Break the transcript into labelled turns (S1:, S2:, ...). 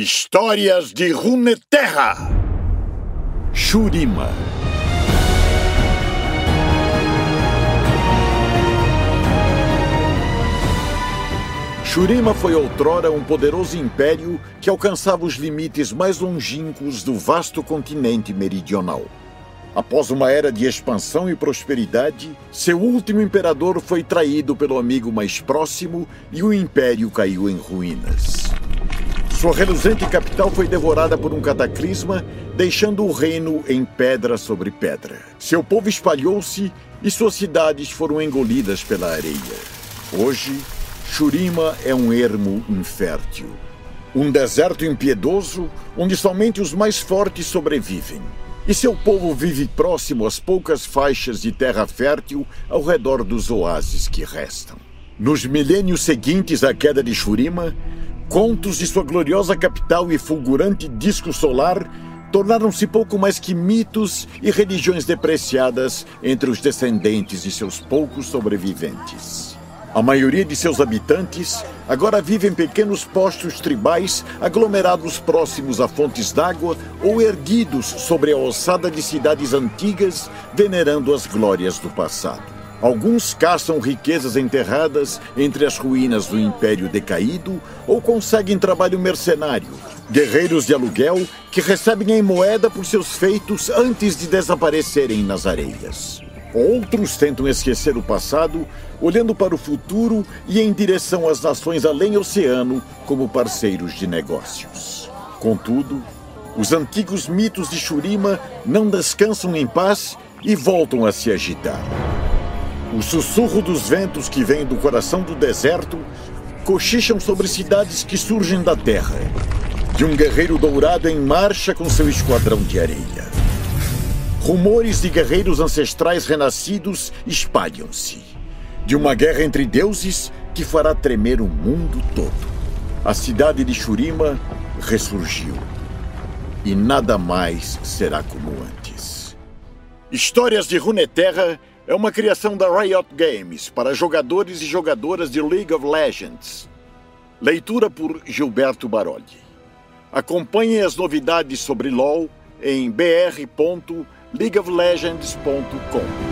S1: Histórias de Runeterra. Shurima. Shurima foi outrora um poderoso império que alcançava os limites mais longínquos do vasto continente meridional. Após uma era de expansão e prosperidade, seu último imperador foi traído pelo amigo mais próximo e o império caiu em ruínas. Sua reluzente capital foi devorada por um cataclisma, deixando o reino em pedra sobre pedra. Seu povo espalhou-se e suas cidades foram engolidas pela areia. Hoje, Shurima é um ermo infértil. Um deserto impiedoso onde somente os mais fortes sobrevivem. E seu povo vive próximo às poucas faixas de terra fértil ao redor dos oásis que restam. Nos milênios seguintes à queda de Shurima, Contos de sua gloriosa capital e fulgurante disco solar tornaram-se pouco mais que mitos e religiões depreciadas entre os descendentes de seus poucos sobreviventes. A maioria de seus habitantes agora vive em pequenos postos tribais aglomerados próximos a fontes d'água ou erguidos sobre a ossada de cidades antigas, venerando as glórias do passado. Alguns caçam riquezas enterradas entre as ruínas do império decaído ou conseguem trabalho mercenário, guerreiros de aluguel que recebem em moeda por seus feitos antes de desaparecerem nas areias. Outros tentam esquecer o passado, olhando para o futuro e em direção às nações além oceano como parceiros de negócios. Contudo, os antigos mitos de Shurima não descansam em paz e voltam a se agitar. O sussurro dos ventos que vem do coração do deserto cochicham sobre cidades que surgem da terra. De um guerreiro dourado em marcha com seu esquadrão de areia. Rumores de guerreiros ancestrais renascidos espalham-se. De uma guerra entre deuses que fará tremer o mundo todo. A cidade de Shurima ressurgiu. E nada mais será como antes. Histórias de Runeterra é uma criação da Riot Games para jogadores e jogadoras de League of Legends. Leitura por Gilberto Baroli. Acompanhe as novidades sobre LoL em br.leagueoflegends.com.